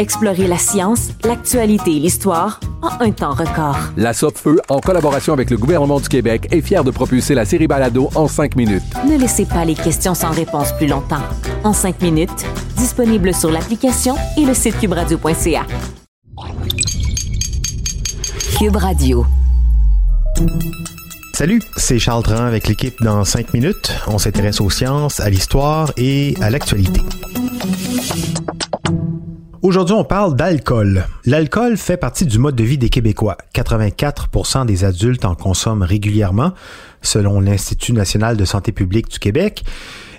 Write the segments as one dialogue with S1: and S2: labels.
S1: Explorez la science, l'actualité et l'histoire en un temps record.
S2: La Feu, en collaboration avec le gouvernement du Québec, est fière de propulser la série Balado en 5 minutes.
S1: Ne laissez pas les questions sans réponse plus longtemps. En 5 minutes, disponible sur l'application et le site cubradio.ca. Cube Radio.
S3: Salut, c'est Charles Tran avec l'équipe dans 5 minutes. On s'intéresse aux sciences, à l'histoire et à l'actualité. Aujourd'hui, on parle d'alcool. L'alcool fait partie du mode de vie des Québécois. 84% des adultes en consomment régulièrement, selon l'Institut national de santé publique du Québec.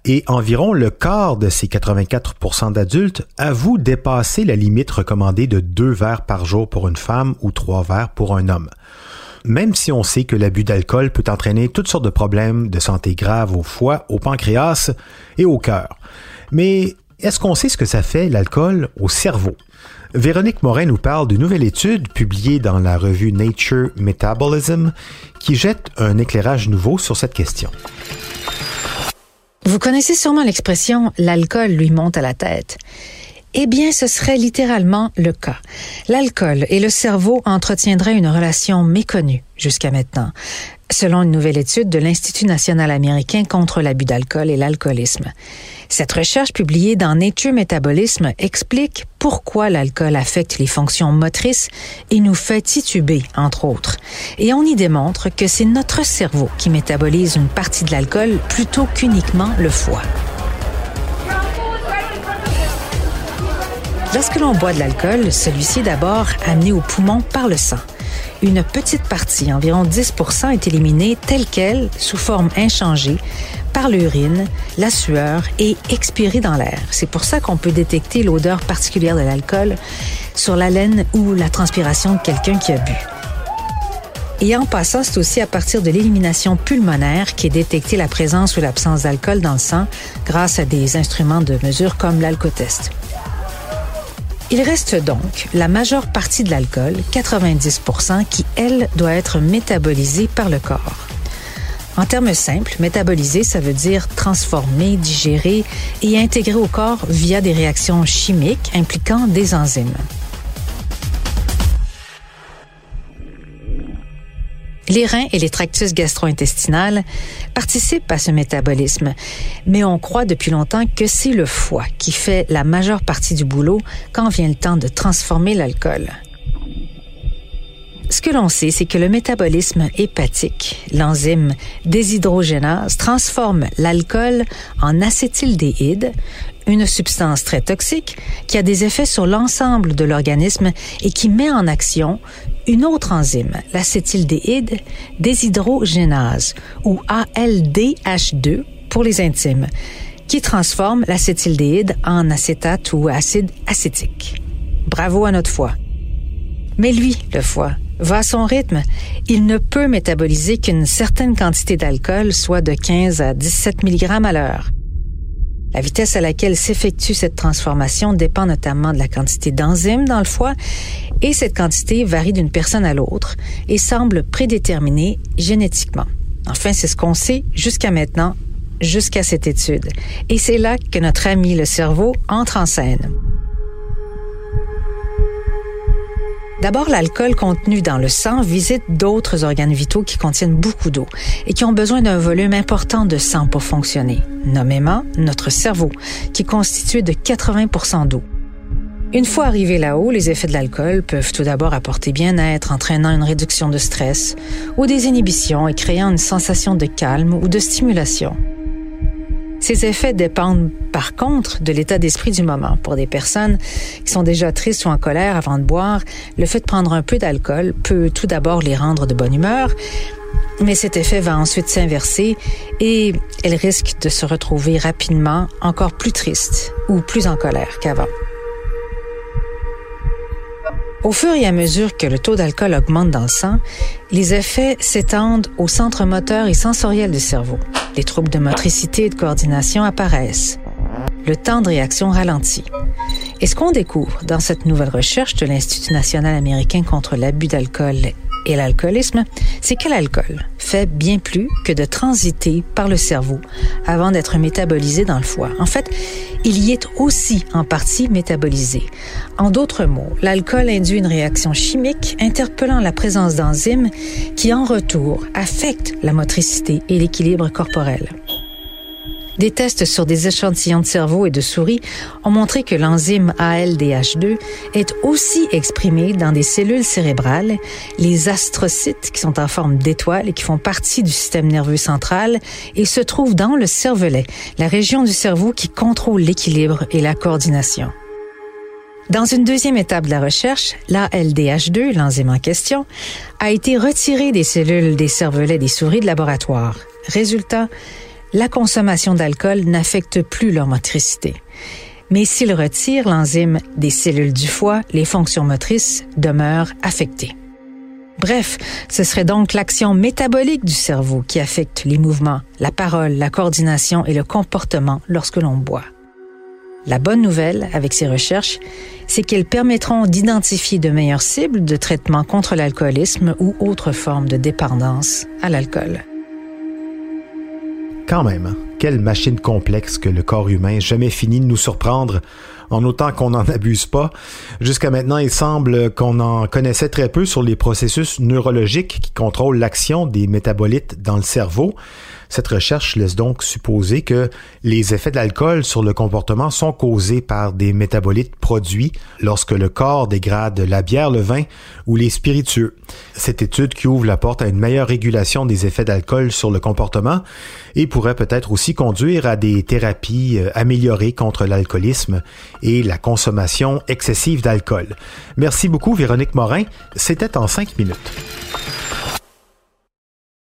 S3: Et environ le quart de ces 84% d'adultes avouent dépasser la limite recommandée de deux verres par jour pour une femme ou trois verres pour un homme. Même si on sait que l'abus d'alcool peut entraîner toutes sortes de problèmes de santé graves au foie, au pancréas et au cœur. Mais est-ce qu'on sait ce que ça fait, l'alcool, au cerveau? Véronique Morin nous parle d'une nouvelle étude publiée dans la revue Nature Metabolism qui jette un éclairage nouveau sur cette question.
S4: Vous connaissez sûrement l'expression l'alcool lui monte à la tête. Eh bien, ce serait littéralement le cas. L'alcool et le cerveau entretiendraient une relation méconnue jusqu'à maintenant selon une nouvelle étude de l'Institut national américain contre l'abus d'alcool et l'alcoolisme. Cette recherche publiée dans Nature Metabolism explique pourquoi l'alcool affecte les fonctions motrices et nous fait tituber, entre autres. Et on y démontre que c'est notre cerveau qui métabolise une partie de l'alcool plutôt qu'uniquement le foie. Lorsque l'on boit de l'alcool, celui-ci est d'abord amené au poumon par le sang une petite partie, environ 10 est éliminée telle qu'elle, sous forme inchangée, par l'urine, la sueur et expirée dans l'air. C'est pour ça qu'on peut détecter l'odeur particulière de l'alcool sur la laine ou la transpiration de quelqu'un qui a bu. Et en passant, c'est aussi à partir de l'élimination pulmonaire qu'est détectée la présence ou l'absence d'alcool dans le sang grâce à des instruments de mesure comme l'alcotest. Il reste donc la majeure partie de l'alcool, 90 qui, elle, doit être métabolisée par le corps. En termes simples, métaboliser, ça veut dire transformer, digérer et intégrer au corps via des réactions chimiques impliquant des enzymes. Les reins et les tractus gastro-intestinales participent à ce métabolisme, mais on croit depuis longtemps que c'est le foie qui fait la majeure partie du boulot quand vient le temps de transformer l'alcool. Ce que l'on sait, c'est que le métabolisme hépatique, l'enzyme déshydrogénase, transforme l'alcool en acétaldéhyde, une substance très toxique qui a des effets sur l'ensemble de l'organisme et qui met en action une autre enzyme, l'acétaldéhyde déshydrogénase ou ALDH2 pour les intimes, qui transforme l'acétaldéhyde en acétate ou acide acétique. Bravo à notre foie. Mais lui, le foie, va à son rythme. Il ne peut métaboliser qu'une certaine quantité d'alcool, soit de 15 à 17 mg à l'heure. La vitesse à laquelle s'effectue cette transformation dépend notamment de la quantité d'enzymes dans le foie et cette quantité varie d'une personne à l'autre et semble prédéterminée génétiquement. Enfin, c'est ce qu'on sait jusqu'à maintenant, jusqu'à cette étude. Et c'est là que notre ami le cerveau entre en scène. D'abord, l'alcool contenu dans le sang visite d'autres organes vitaux qui contiennent beaucoup d'eau et qui ont besoin d'un volume important de sang pour fonctionner, nommément notre cerveau, qui est constitué de 80 d'eau. Une fois arrivés là-haut, les effets de l'alcool peuvent tout d'abord apporter bien-être, entraînant une réduction de stress ou des inhibitions et créant une sensation de calme ou de stimulation. Ces effets dépendent par contre de l'état d'esprit du moment. Pour des personnes qui sont déjà tristes ou en colère avant de boire, le fait de prendre un peu d'alcool peut tout d'abord les rendre de bonne humeur, mais cet effet va ensuite s'inverser et elles risquent de se retrouver rapidement encore plus tristes ou plus en colère qu'avant. Au fur et à mesure que le taux d'alcool augmente dans le sang, les effets s'étendent au centre moteur et sensoriel du cerveau. Les troubles de motricité et de coordination apparaissent. Le temps de réaction ralentit. Et ce qu'on découvre dans cette nouvelle recherche de l'Institut national américain contre l'abus d'alcool et l'alcoolisme, c'est que l'alcool fait bien plus que de transiter par le cerveau avant d'être métabolisé dans le foie. En fait, il y est aussi en partie métabolisé. En d'autres mots, l'alcool induit une réaction chimique interpellant la présence d'enzymes qui, en retour, affectent la motricité et l'équilibre corporel. Des tests sur des échantillons de cerveau et de souris ont montré que l'enzyme ALDH2 est aussi exprimée dans des cellules cérébrales, les astrocytes qui sont en forme d'étoiles et qui font partie du système nerveux central et se trouvent dans le cervelet, la région du cerveau qui contrôle l'équilibre et la coordination. Dans une deuxième étape de la recherche, l'ALDH2, l'enzyme en question, a été retirée des cellules des cervelets des souris de laboratoire. Résultat, la consommation d'alcool n'affecte plus leur motricité. Mais s'il retire l'enzyme des cellules du foie, les fonctions motrices demeurent affectées. Bref, ce serait donc l'action métabolique du cerveau qui affecte les mouvements, la parole, la coordination et le comportement lorsque l'on boit. La bonne nouvelle avec ces recherches, c'est qu'elles permettront d'identifier de meilleures cibles de traitement contre l'alcoolisme ou autres formes de dépendance à l'alcool.
S3: Quand même, quelle machine complexe que le corps humain, jamais fini de nous surprendre en autant qu'on n'en abuse pas. Jusqu'à maintenant, il semble qu'on en connaissait très peu sur les processus neurologiques qui contrôlent l'action des métabolites dans le cerveau. Cette recherche laisse donc supposer que les effets de l'alcool sur le comportement sont causés par des métabolites produits lorsque le corps dégrade la bière, le vin ou les spiritueux. Cette étude qui ouvre la porte à une meilleure régulation des effets d'alcool sur le comportement et pourrait peut-être aussi conduire à des thérapies euh, améliorées contre l'alcoolisme et la consommation excessive d'alcool. Merci beaucoup Véronique Morin, c'était en cinq minutes.